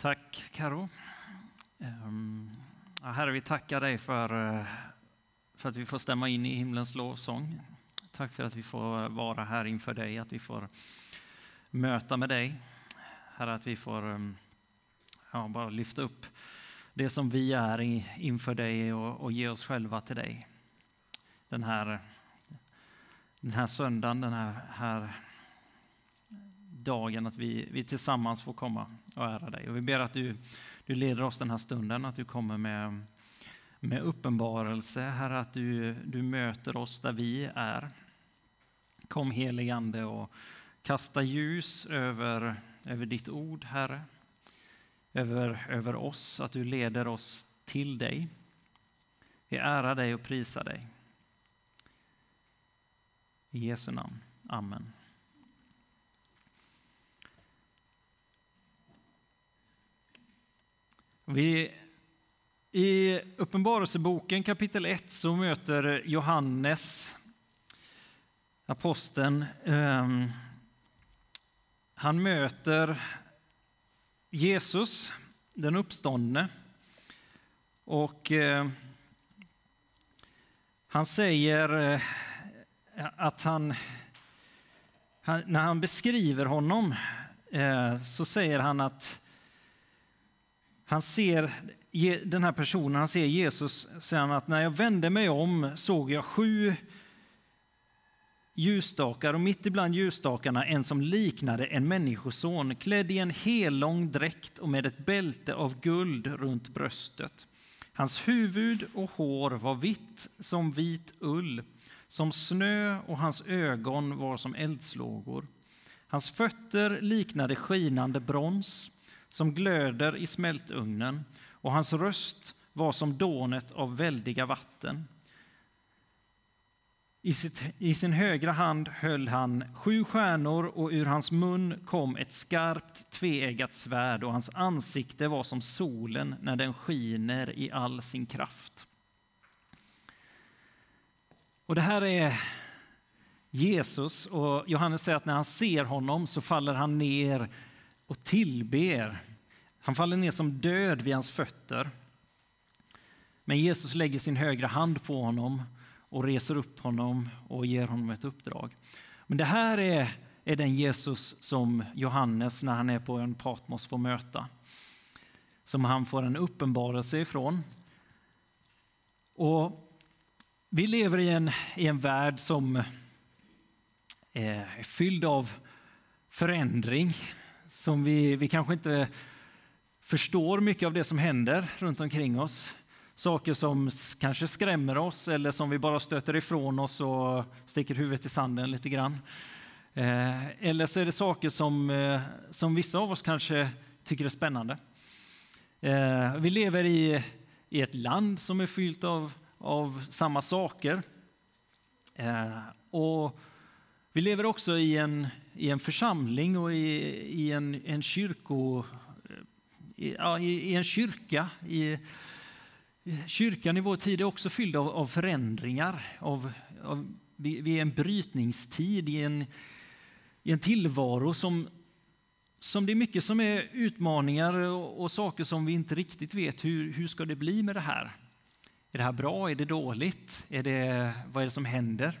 Tack Karo. Ehm, ja, herre, vi tackar dig för, eh, för att vi får stämma in i himlens lovsång. Tack för att vi får vara här inför dig, att vi får möta med dig. Herre, att vi får ehm, ja, bara lyfta upp det som vi är inför dig och, och ge oss själva till dig. Den här, den här söndagen, den här, här dagen att vi, vi tillsammans får komma och ära dig. Och vi ber att du, du leder oss den här stunden, att du kommer med, med uppenbarelse. Herre, att du, du möter oss där vi är. Kom heligande och kasta ljus över, över ditt ord, Herre. Över, över oss, att du leder oss till dig. Vi ärar dig och prisar dig. I Jesu namn. Amen. Vi, I Uppenbarelseboken kapitel 1 så möter Johannes, aposteln, um, han möter Jesus, den uppståndne. Och eh, han säger eh, att han, han, när han beskriver honom eh, så säger han att han ser den här personen, han ser Jesus, säger han att när jag vände mig om såg jag sju ljusstakar och mitt ibland ljusstakarna en som liknade en människoson klädd i en hellång dräkt och med ett bälte av guld runt bröstet. Hans huvud och hår var vitt som vit ull, som snö och hans ögon var som eldslågor. Hans fötter liknade skinande brons som glöder i smältugnen och hans röst var som dånet av väldiga vatten. I, sitt, I, sin högra hand höll han sju stjärnor och ur hans mun kom ett skarpt tveeggat svärd och hans ansikte var som solen när den skiner i all sin kraft. Och Det här är Jesus och Johannes säger att när han ser honom så faller han ner och tillber. Han faller ner som död vid hans fötter. Men Jesus lägger sin högra hand på honom och reser upp honom och ger honom ett uppdrag. Men det här är, är den Jesus som Johannes när han är på en Patmos får möta. Som han får en uppenbarelse ifrån. Och vi lever i en, i en värld som eh, är fylld av förändring som vi, vi kanske inte förstår mycket av det som händer runt omkring oss. Saker som kanske skrämmer oss eller som vi bara stöter ifrån oss och sticker huvudet i sanden lite grann. Eh, eller så är det saker som, eh, som vissa av oss kanske tycker är spännande. Eh, vi lever i, i ett land som är fyllt av, av samma saker. Eh, och vi lever också i en, i en församling och i, i en, en kyrko, eh, i, ja, i, en kyrka. I, kyrkan i vår tid är också fylld av, av förändringar. Av, av, vi, vi är en brytningstid i en, i en tillvaro som, som det är mycket som är utmaningar och, och, saker som vi inte riktigt vet. Hur, hur ska det bli med det här? Är det här bra? Är det dåligt? Är det, vad är det som händer?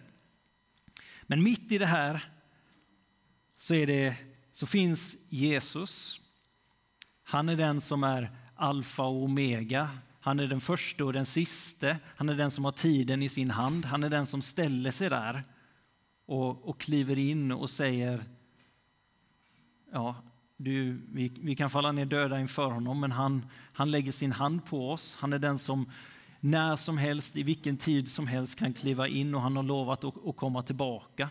Men mitt i det här så, är det, så finns Jesus. Han är den som är alfa och omega. Han är den första och den siste. Han är den som har tiden i sin hand. Han är den som ställer sig där och, och kliver in och säger ja, du, vi, vi kan falla ner döda inför honom, men han, han lägger sin hand på oss. Han är den som när som helst, i vilken tid som helst kan kliva in och han har lovat att, komma tillbaka.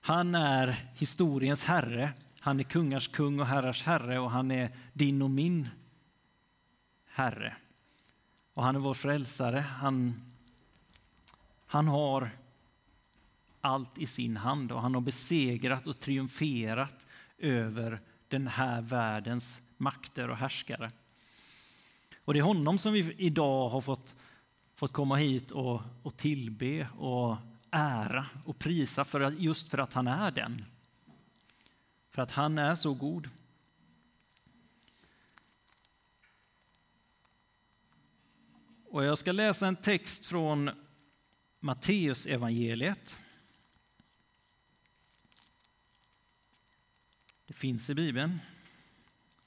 Han är historiens herre, han är kungars kung och herrars herre och han är din och min herre. Och han är vår frälsare. Han, han har allt i sin hand och han har besegrat och triumferat över den här världens makter och härskare. Och det är honom som vi idag har fått, fått komma hit och, och tillbe och ära och prisa för just för att han är den. För att han är så god. Och jag ska läsa en text från Matteus evangeliet. Det finns i Bibeln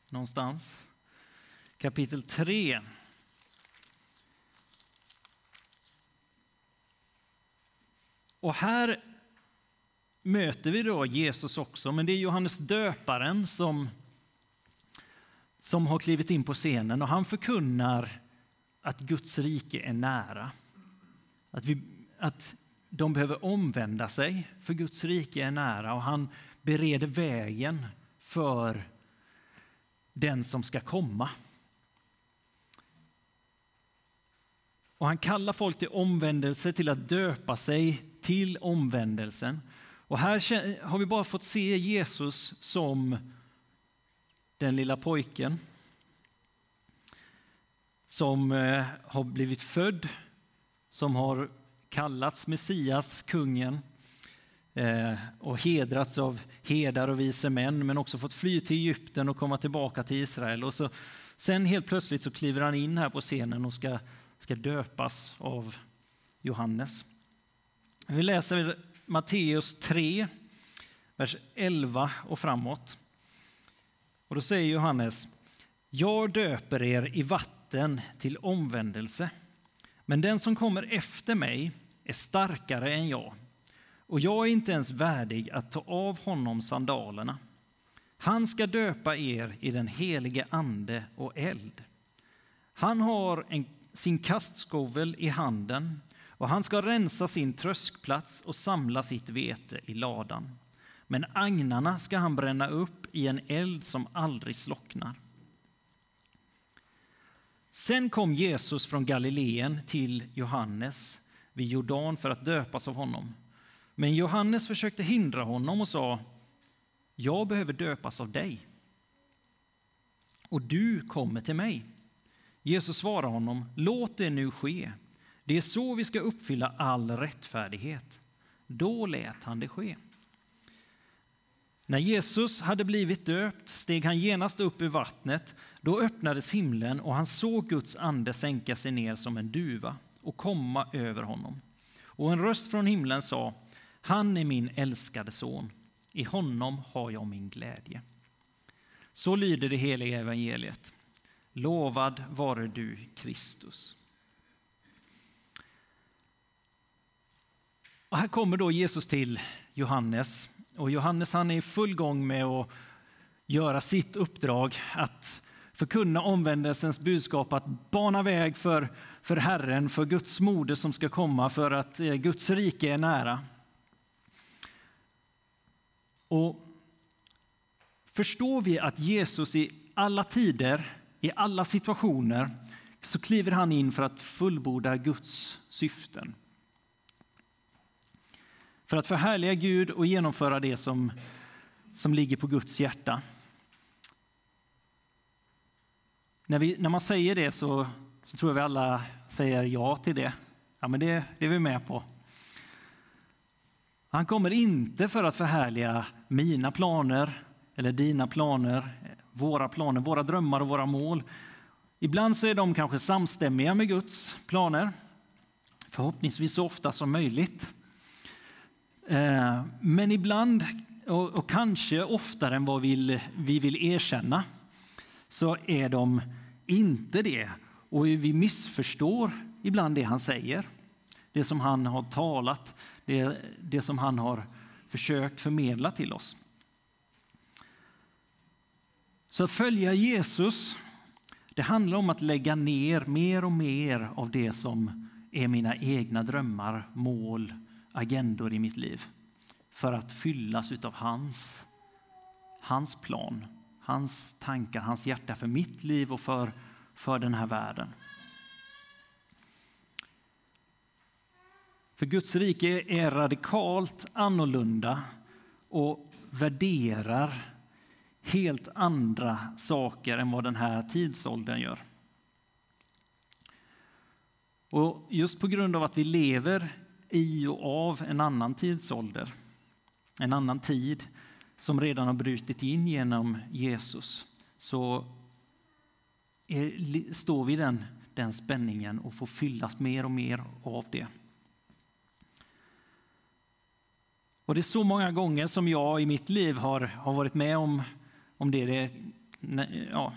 någonstans. Kapitel 3. Och här möter vi då Jesus också, men det är Johannes döparen som, som har klivit in på scenen och han förkunnar att Guds rike är nära. Att, vi, att de behöver omvända sig, för Guds rike är nära och han bereder vägen för den som ska komma. Och han kallar folk till omvändelse, till att döpa sig till omvändelsen. Och här har vi bara fått se Jesus som den lilla pojken som eh, har blivit född, som har kallats Messias, kungen eh, och hedrats av herdar och vise män, men också fått fly till Egypten och komma tillbaka till Israel. Och så, sen helt plötsligt så kliver han in här på scenen och ska, ska döpas av Johannes. Vi läser Matteus 3, vers 11 och framåt. Och då säger Johannes, jag döper er i vatten till omvändelse, men den som kommer efter mig är starkare än jag, och jag är inte ens värdig att ta av honom sandalerna. Han ska döpa er i den helige Ande och eld. Han har en, sin kastskovel i handen och han ska rensa sin tröskplats och samla sitt vete i ladan. Men agnarna ska han bränna upp i en eld som aldrig slocknar. Sen kom Jesus från Galileen till Johannes vid Jordan för att döpas av honom. Men Johannes försökte hindra honom och sa Jag behöver döpas av dig, och du kommer till mig. Jesus svarade honom Låt det nu ske. Det är så vi ska uppfylla all rättfärdighet. Då lät han det ske. När Jesus hade blivit döpt steg han genast upp ur vattnet. Då öppnades himlen och han såg Guds ande sänka sig ner som en duva och komma över honom. Och en röst från himlen sa, han är min älskade son, i honom har jag min glädje. Så lyder det heliga evangeliet. Lovad vare du, Kristus. Och här kommer då Jesus till Johannes. Och Johannes han är i full gång med att göra sitt uppdrag att förkunna omvändelsens budskap, att bana väg för, för Herren, för Guds moder som ska komma, för att eh, Guds rike är nära. Och Förstår vi att Jesus i alla tider, i alla situationer, så kliver han in för att fullborda Guds syften för att förhärliga Gud och genomföra det som, som ligger på Guds hjärta. När, vi, när man säger det så, så tror jag vi alla säger ja till det. Ja, men det, det är vi med på. Han kommer inte för att förhärliga mina planer eller dina planer, våra planer, våra drömmar och våra mål. Ibland så är de kanske samstämmiga med Guds planer, förhoppningsvis så ofta som möjligt. Eh, men ibland, och kanske oftare än vad vi vill erkänna, så är de inte det. Och vi missförstår ibland det han säger, det som han har talat, det, det som han har försökt förmedla till oss. Så att följa Jesus, det handlar om att lägga ner mer och mer av det som är mina egna drömmar, mål, agendor i mitt liv för att fyllas av hans, hans plan, hans tankar, hans hjärta för mitt liv och för, för den här världen. För Guds rike är radikalt annorlunda och värderar helt andra saker än vad den här tidsåldern gör. Och just på grund av att vi lever i och av en annan tidsålder, en annan tid som redan har brutit in genom Jesus, så är, står vi i den, den spänningen och får fyllas mer och mer av det. Och det är så många gånger som jag i mitt liv har, har varit med om, om det. det ja,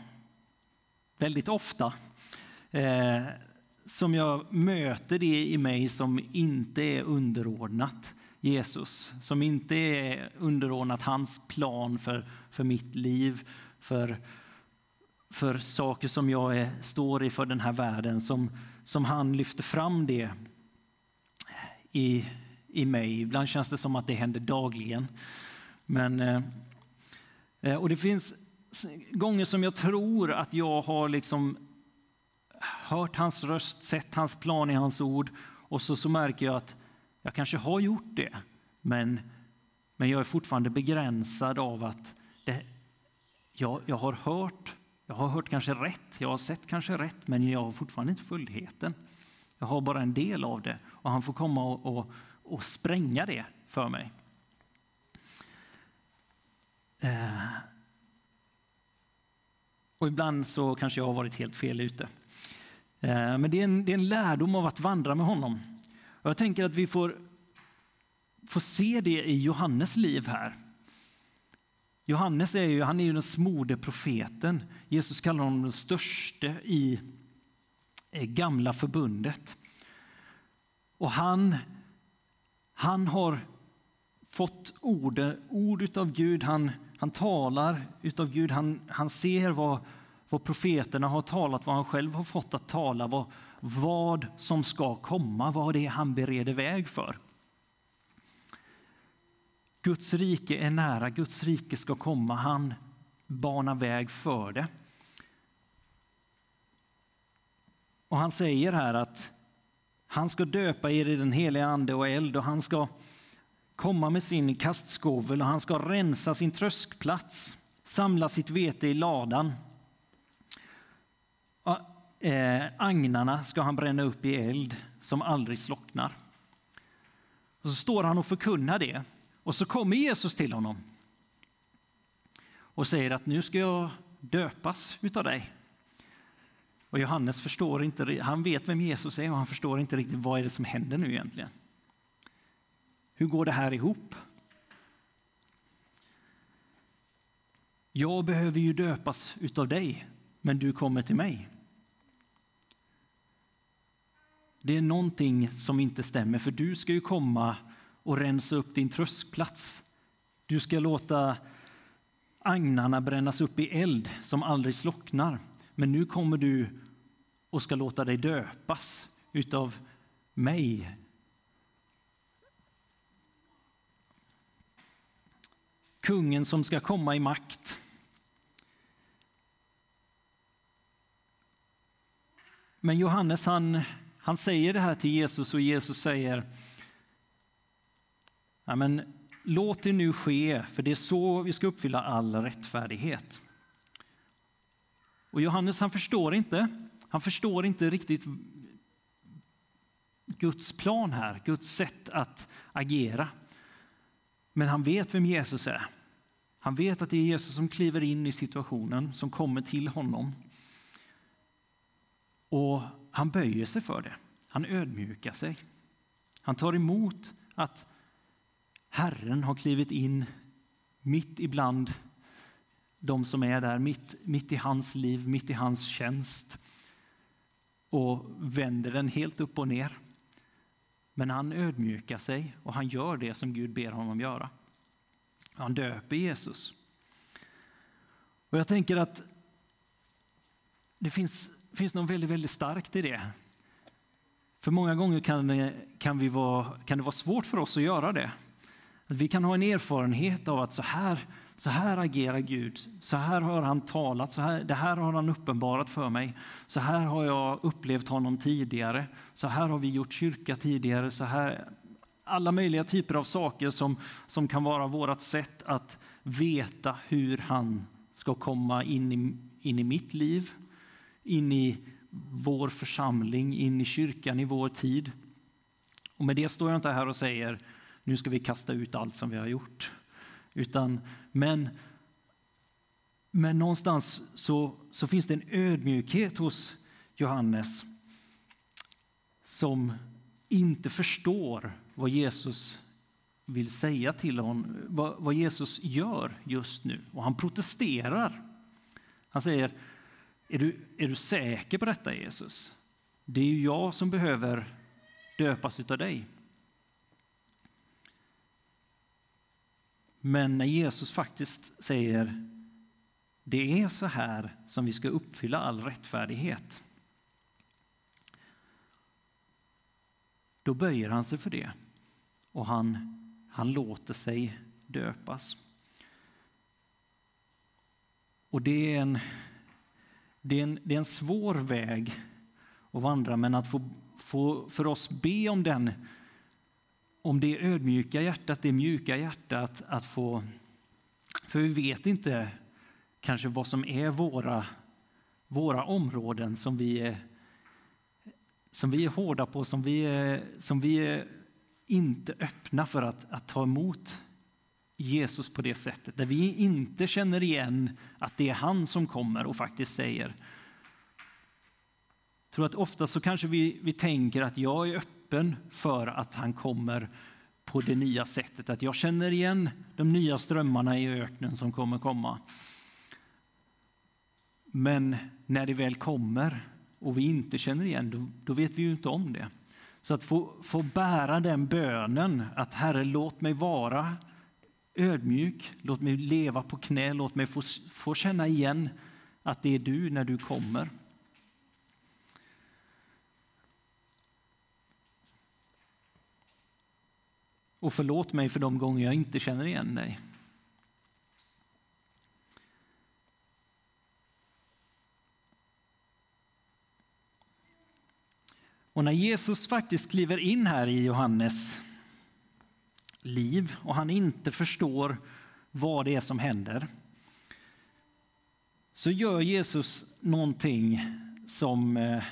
väldigt ofta. Eh, som jag möter det i mig som inte är underordnat Jesus, som inte är underordnat hans plan för, för mitt liv, för, för saker som jag är, står i för den här världen, som, som han lyfter fram det i, i mig. Ibland känns det som att det händer dagligen. Men, eh, eh, Eh, och det finns gånger som jag tror att jag har liksom hört hans röst, sett hans plan i hans ord och så, så märker jag att jag kanske har gjort det, men, men jag är fortfarande begränsad av att det, jag, jag har hört, jag har hört kanske rätt, jag har sett kanske rätt, men jag har fortfarande inte fullheten. Jag har bara en del av det och han får komma och, och, och spränga det för mig. Eh. Och ibland så kanske jag har varit helt fel ute. Eh, men det är, en, det är en lärdom av att vandra med honom. Och jag tänker att vi får, får se det i Johannes liv här. Johannes är ju, han är ju den smorde profeten. Jesus kallar honom den störste i gamla förbundet. Och han, han har fått ord, ord av Gud, han, han talar utav Gud, han, han ser vad, vad profeterna har talat, vad han själv har fått att tala, vad, vad som ska komma, vad det är han bereder väg för. Guds rike är nära, Guds rike ska komma, han banar väg för det. Och han säger här att han ska döpa er i den heliga ande och eld och han ska komma med sin kastskovel och han ska rensa sin tröskplats, samla sitt vete i ladan eh, agnarna ska han bränna upp i eld som aldrig slocknar. Och så står han och förkunnar det och så kommer Jesus till honom och säger att nu ska jag döpas utav dig. Och Johannes förstår inte, han vet vem Jesus är och han förstår inte riktigt vad är det som händer nu egentligen. Hur går det här ihop? Jag behöver ju döpas utav dig, men du kommer till mig. Det är någonting som inte stämmer, för du ska ju komma och rensa upp din tröskplats. Du ska låta agnarna brännas upp i eld som aldrig slocknar. Men nu kommer du och ska låta dig döpas utav mig. Kungen som ska komma i makt. Men Johannes han han säger det här till Jesus och Jesus säger ja, men, Låt det nu ske, för det är så vi ska uppfylla all rättfärdighet. Och Johannes han förstår inte. Han förstår inte riktigt Guds plan här, Guds sätt att agera. Men han vet vem Jesus är. Han vet att det är Jesus som kliver in i situationen, som kommer till honom. Och han böjer sig för det. Han ödmjukar sig. Han tar emot att Herren har klivit in mitt ibland de som är där, mitt, mitt i hans liv, mitt i hans tjänst och vänder den helt upp och ner. Men han ödmjukar sig och han gör det som Gud ber honom göra. Han döper Jesus. Och jag tänker att det finns finns något väldigt, väldigt starkt i det. För många gånger kan det, kan, vi vara, kan det vara svårt för oss att göra det. Att vi kan ha en erfarenhet av att så här, så här agerar Gud, så här har han talat, så här, det här har han uppenbarat för mig, så här har jag upplevt honom tidigare, så här har vi gjort kyrka tidigare, så här, alla möjliga typer av saker som, som kan vara vårt sätt att veta hur han ska komma in i, in i mitt liv in i vår församling, in i kyrkan i vår tid. Och med det står jag inte här och säger nu ska vi kasta ut allt som vi har gjort. Utan, men, men någonstans så, så finns det en ödmjukhet hos Johannes som inte förstår vad Jesus vill säga till honom, vad, vad Jesus gör just nu. Och han protesterar. Han säger, är du, är du säker på detta Jesus? Det är ju jag som behöver döpas av dig. Men när Jesus faktiskt säger det är så här som vi ska uppfylla all rättfärdighet. Då böjer han sig för det och han, han låter sig döpas. Och det är, en, det, är en, det är en svår väg att vandra, men att få, få för oss be om den om det ödmjuka hjärtat, det mjuka hjärtat att få... För vi vet inte kanske vad som är våra, våra områden som vi är, som vi är hårda på, som vi är, som vi är inte öppna för att, att ta emot Jesus på det sättet. Där vi inte känner igen att det är han som kommer och faktiskt säger. Jag tror att ofta så kanske vi, vi tänker att jag är öppen för att han kommer på det nya sättet. Att jag känner igen de nya strömmarna i öknen som kommer komma. Men när det väl kommer och vi inte känner igen då, då vet vi ju inte om det. Så att få, få bära den bönen att Herre, låt mig vara ödmjuk, låt mig leva på knä, låt mig få, få känna igen att det är du när du kommer. Och förlåt mig för de gånger jag inte känner igen dig. Och när Jesus faktiskt kliver in här i Johannes liv och han inte förstår vad det är som händer så gör Jesus någonting som, eh,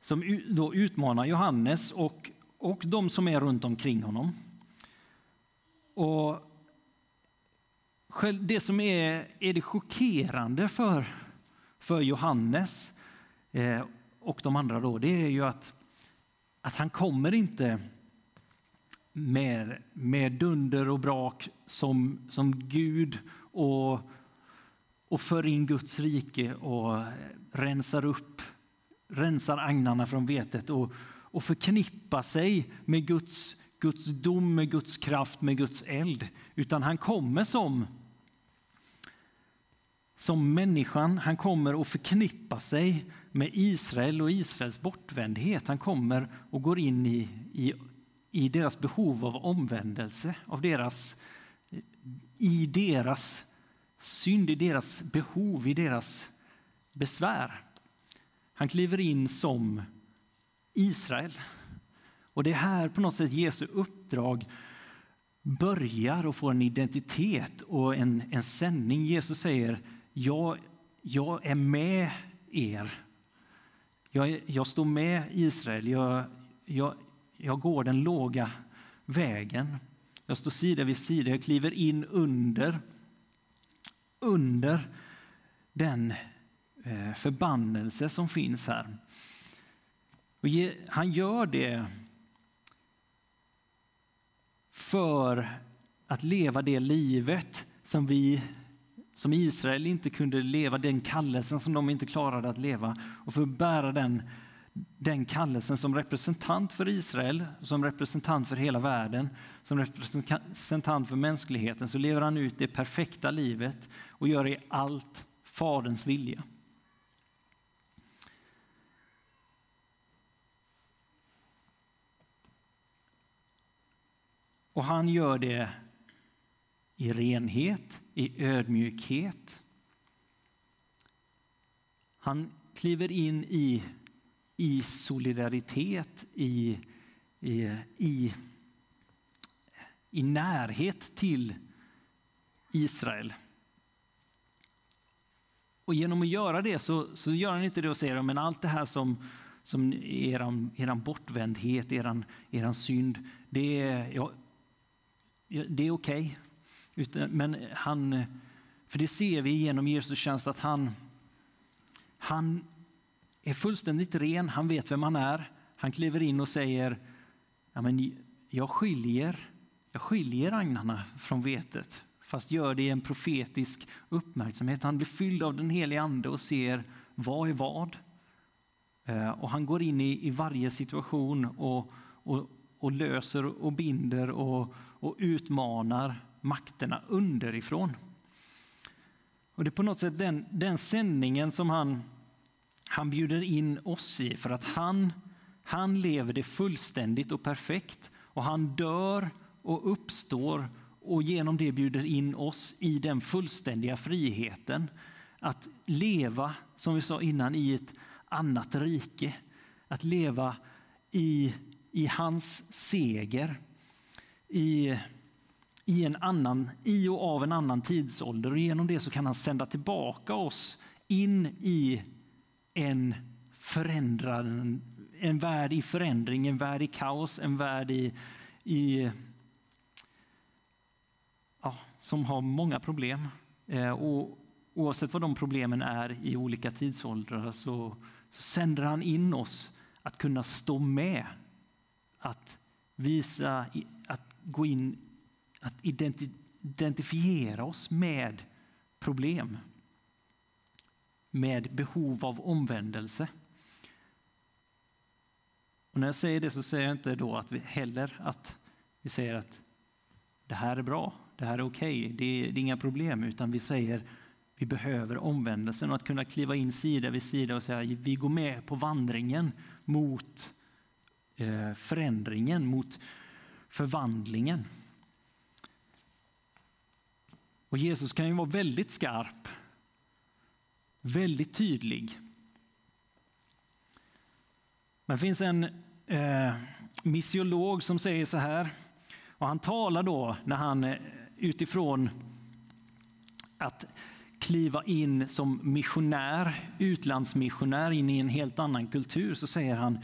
som då utmanar Johannes och, och de som är runt omkring honom. Och det som är, är det chockerande för, för Johannes eh, och de andra då, det är ju att, att han kommer inte med, med dunder och brak som, som Gud och, och för in Guds rike och rensar upp, rensar agnarna från vetet och, och förknippa sig med Guds, Guds dom, med Guds kraft, med Guds eld. Utan han kommer som som människan. Han kommer att förknippa sig med Israel och Israels bortvändhet. Han kommer och går in i, i, i deras behov av omvändelse, av deras, i deras synd, i deras behov, i deras besvär. Han kliver in som Israel. Och det är här på något sätt Jesu uppdrag börjar och får en identitet och en, en sändning. Jesus säger jag, jag är med er. Jag, jag står med Israel. Jag, jag, jag går den låga vägen. Jag står sida vid sida. Jag kliver in under, under den eh, förbannelse som finns här. Och ge, han gör det för att leva det livet som vi som Israel inte kunde leva, den kallelsen som de inte klarade att leva och för att bära den, den kallelsen som representant för Israel, som representant för hela världen, som representant för mänskligheten så lever han ut det perfekta livet och gör i allt Faderns vilja. Och han gör det i renhet, i ödmjukhet. Han kliver in i, i solidaritet, i, i, i, i närhet till Israel. Och genom att göra det så, så gör han inte det och säger men allt det här som, som eran, eran bortvändhet, eran, eran synd, det är, jag det är okej. Okay. Men han, för det ser vi genom Jesus tjänst att han, han, är fullständigt ren, han vet vem han är. Han kliver in och säger, ja, men jag, skiljer, jag skiljer agnarna från vetet, fast gör det i en profetisk uppmärksamhet. Han blir fylld av den helige Ande och ser vad är vad. Eh, och han går in i, i varje situation och, och, och löser och binder och, och utmanar makterna underifrån. Och Det är på något sätt den, den sändningen som han, han bjuder in oss i för att han, han lever det fullständigt och perfekt och han dör och uppstår och genom det bjuder in oss i den fullständiga friheten att leva, som vi sa innan, i ett annat rike. Att leva i, i hans seger, i, i, en annan, i och av en annan tidsålder. Och genom det så kan han sända tillbaka oss in i en förändrad, en värld i förändring, en värld i kaos, en värld i, i ja, som har många problem. Eh, och oavsett vad de problemen är i olika tidsåldrar så, så sänder han in oss att kunna stå med, att visa, att gå in, att identifiera oss med problem, med behov av omvändelse. Och när jag säger det så säger jag inte då att vi heller att vi säger att det här är bra, det här är okej, okay, det, det är inga problem, utan vi säger vi behöver omvändelsen och att kunna kliva in sida vid sida och säga vi går med på vandringen mot eh, Eh, förändringen, mot förvandlingen. Och Jesus kan ju vara väldigt skarp, väldigt tydlig. Men det finns en eh, missiolog som säger så här, och han talar då när han eh, utifrån att kliva in som missionär, utlandsmissionär in i en helt annan kultur så säger han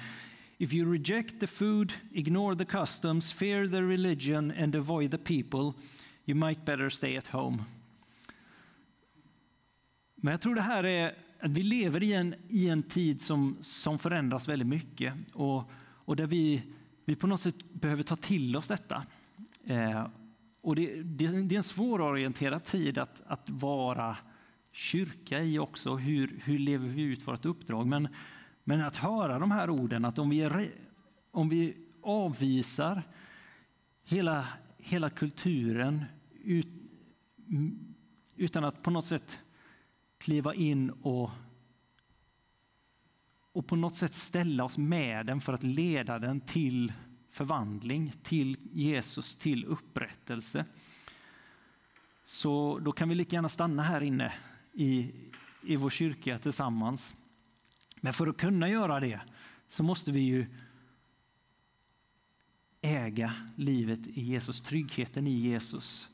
If you reject the food, ignore the customs, fear the religion and avoid the people, you might better stay at home. Men jag tror det här är att vi lever i en, i en tid som, som förändras väldigt mycket och, och där vi, vi på något sätt behöver ta till oss detta. Eh, och det, det, det, är en svårorienterad tid att, att vara kyrka i också. Hur, hur lever vi ut vårt uppdrag? Men, men att höra de här orden, att om vi, är, om vi avvisar hela, hela kulturen ut, utan att på något sätt kliva in och, och på något sätt ställa oss med den för att leda den till förvandling, till Jesus, till upprättelse. Så då kan vi lika gärna stanna här inne i, i vår kyrka tillsammans. Men för att kunna göra det så måste vi ju äga livet i Jesus, tryggheten i Jesus,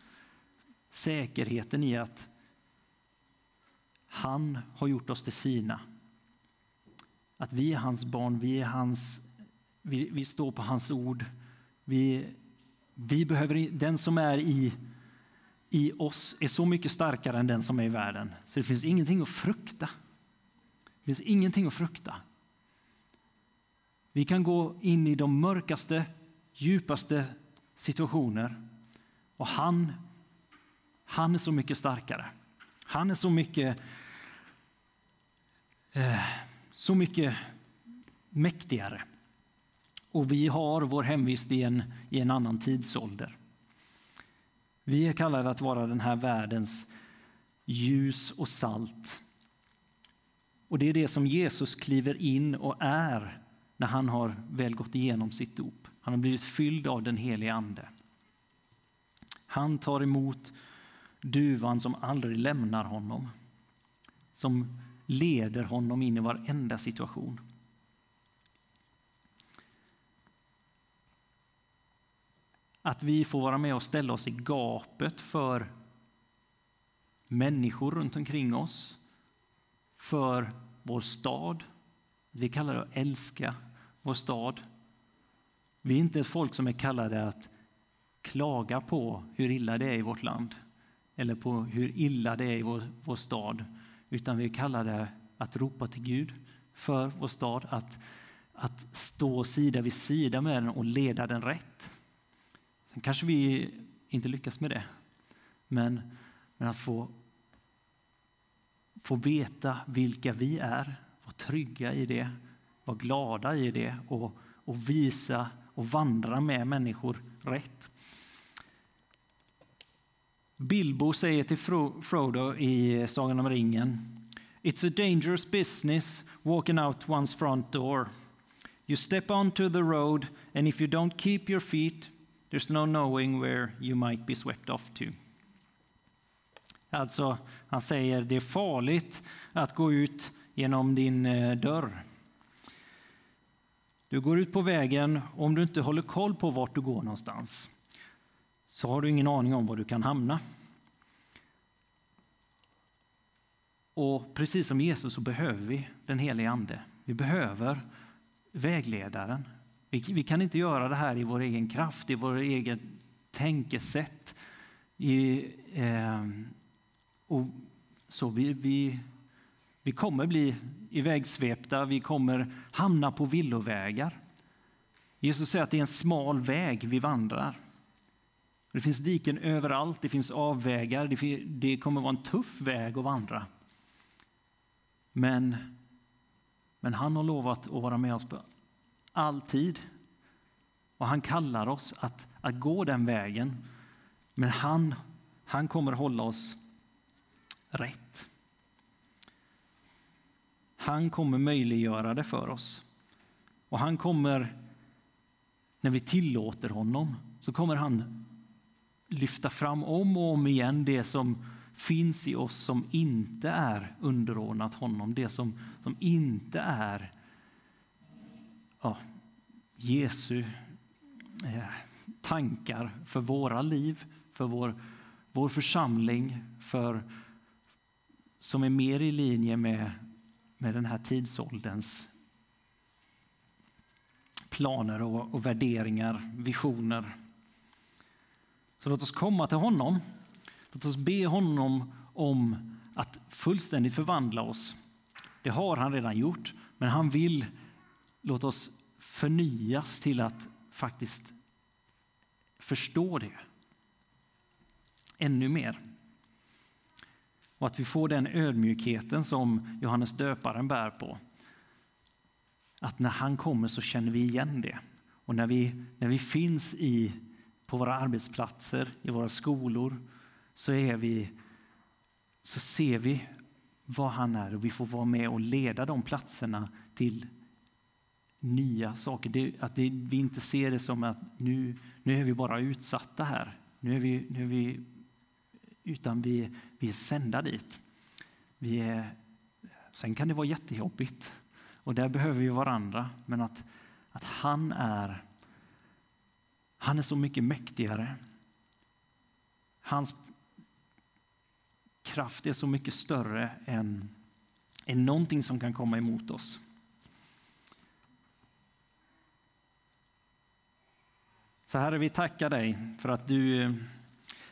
säkerheten i att han har gjort oss till sina. Att vi är hans barn, vi, är hans, vi, vi står på hans ord. Vi, vi behöver, den som är i i oss är så mycket starkare än den som är i världen. Så det finns ingenting att frukta. Det finns ingenting att frukta. Vi kan gå in i de mörkaste, djupaste situationer och han, han är så mycket starkare. Han är så mycket, eh, så mycket mäktigare. Och vi har vår hemvist i en, i en annan tidsålder. Vi är kallade att vara den här världens ljus och salt. Och det är det som Jesus kliver in och är när han har väl gått igenom sitt dop. Han har blivit fylld av den helige Ande. Han tar emot duvan som aldrig lämnar honom, som leder honom in i varenda situation. Att vi får vara med och ställa oss i gapet för människor runt omkring oss, för vår stad. Vi kallar det att älska vår stad. Vi är inte ett folk som är kallade att klaga på hur illa det är i vårt land eller på hur illa det är i vår, vår stad, utan vi är kallade att ropa till Gud. för vår stad att, att stå sida vid sida med den och leda den rätt. Sen kanske vi inte lyckas med det, men, men att få, få veta vilka vi är, vara trygga i det, vara glada i det och, och visa och vandra med människor rätt. Bilbo säger till Frodo i Sagan om ringen It's a dangerous business walking out one's front door. You step onto the road and if you don't keep your feet there's no knowing where you might be swept off to. Alltså, han säger det är farligt att gå ut genom din eh, dörr. Du går ut på vägen och om du inte håller koll på vart du går någonstans så har du ingen aning om var du kan hamna. Och precis som Jesus så behöver vi den helige Ande. Vi behöver vägledaren. Vi, vi kan inte göra det här i vår egen kraft, i vår egen tänkesätt. I, eh, och så vi, vi, vi kommer bli ivägsvepta, vi kommer hamna på villovägar. Jesus säger att det är en smal väg vi vandrar. Det finns diken överallt, det finns avvägar, det, det kommer vara en tuff väg att vandra. Men, men han har lovat att vara med oss på alltid. Och han kallar oss att, att gå den vägen. Men han, han kommer hålla oss rätt. Han kommer möjliggöra det för oss. Och han kommer, när vi tillåter honom, så kommer han lyfta fram om och om igen det som finns i oss som inte är underordnat honom, det som, som inte är ja, Jesu eh, tankar för våra liv, för vår, vår församling, för, som är mer i linje med, med den här tidsålderns planer och, och värderingar, visioner. Så låt oss komma till honom. Låt oss be honom om att fullständigt förvandla oss. Det har han redan gjort, men han vill låta oss förnyas till att faktiskt förstå det ännu mer. Och att vi får den ödmjukheten som Johannes döparen bär på. Att när han kommer så känner vi igen det. Och när vi, när vi finns i, på våra arbetsplatser, i våra skolor, så, är vi, så ser vi vad han är och vi får vara med och leda de platserna till nya saker. Det, att det, vi inte ser det som att nu, nu är vi bara utsatta här. Nu är vi, nu är vi, utan vi, vi är sända dit. Vi är, sen kan det vara jättejobbigt och där behöver vi varandra. Men att, att han är han är så mycket mäktigare. Hans kraft är så mycket större än, än någonting som kan komma emot oss. Så Herre, vi tackar dig för att du,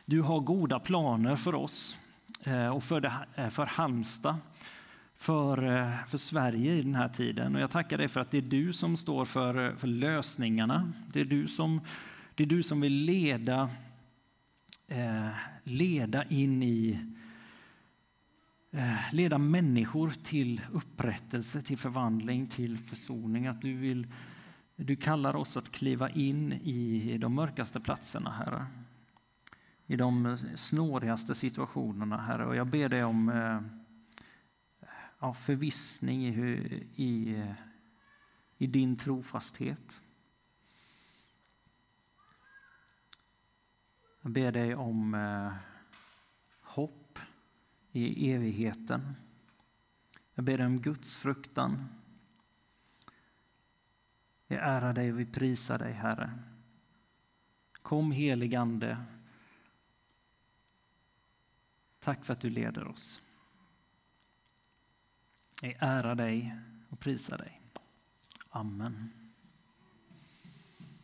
du har goda planer för oss eh, och för, det, eh, för Halmstad, för, eh, för Sverige i den här tiden. Och jag tackar dig för att det är du som står för, för lösningarna. Det är du som, det är du som vill leda, leda in i leda människor till upprättelse, till förvandling, till försoning. Att du vill du kallar oss att kliva in i de mörkaste platserna, Herre. I de snårigaste situationerna, Herre. Och jag ber dig om eh, ja, förvissning i, i, i din trofasthet. Jag ber dig om eh, hopp i evigheten. Jag ber dig om Guds fruktan vi ärar dig och vi prisar dig, Herre. Kom helig Ande. Tack för att du leder oss. Vi ärar dig och prisar dig. Amen.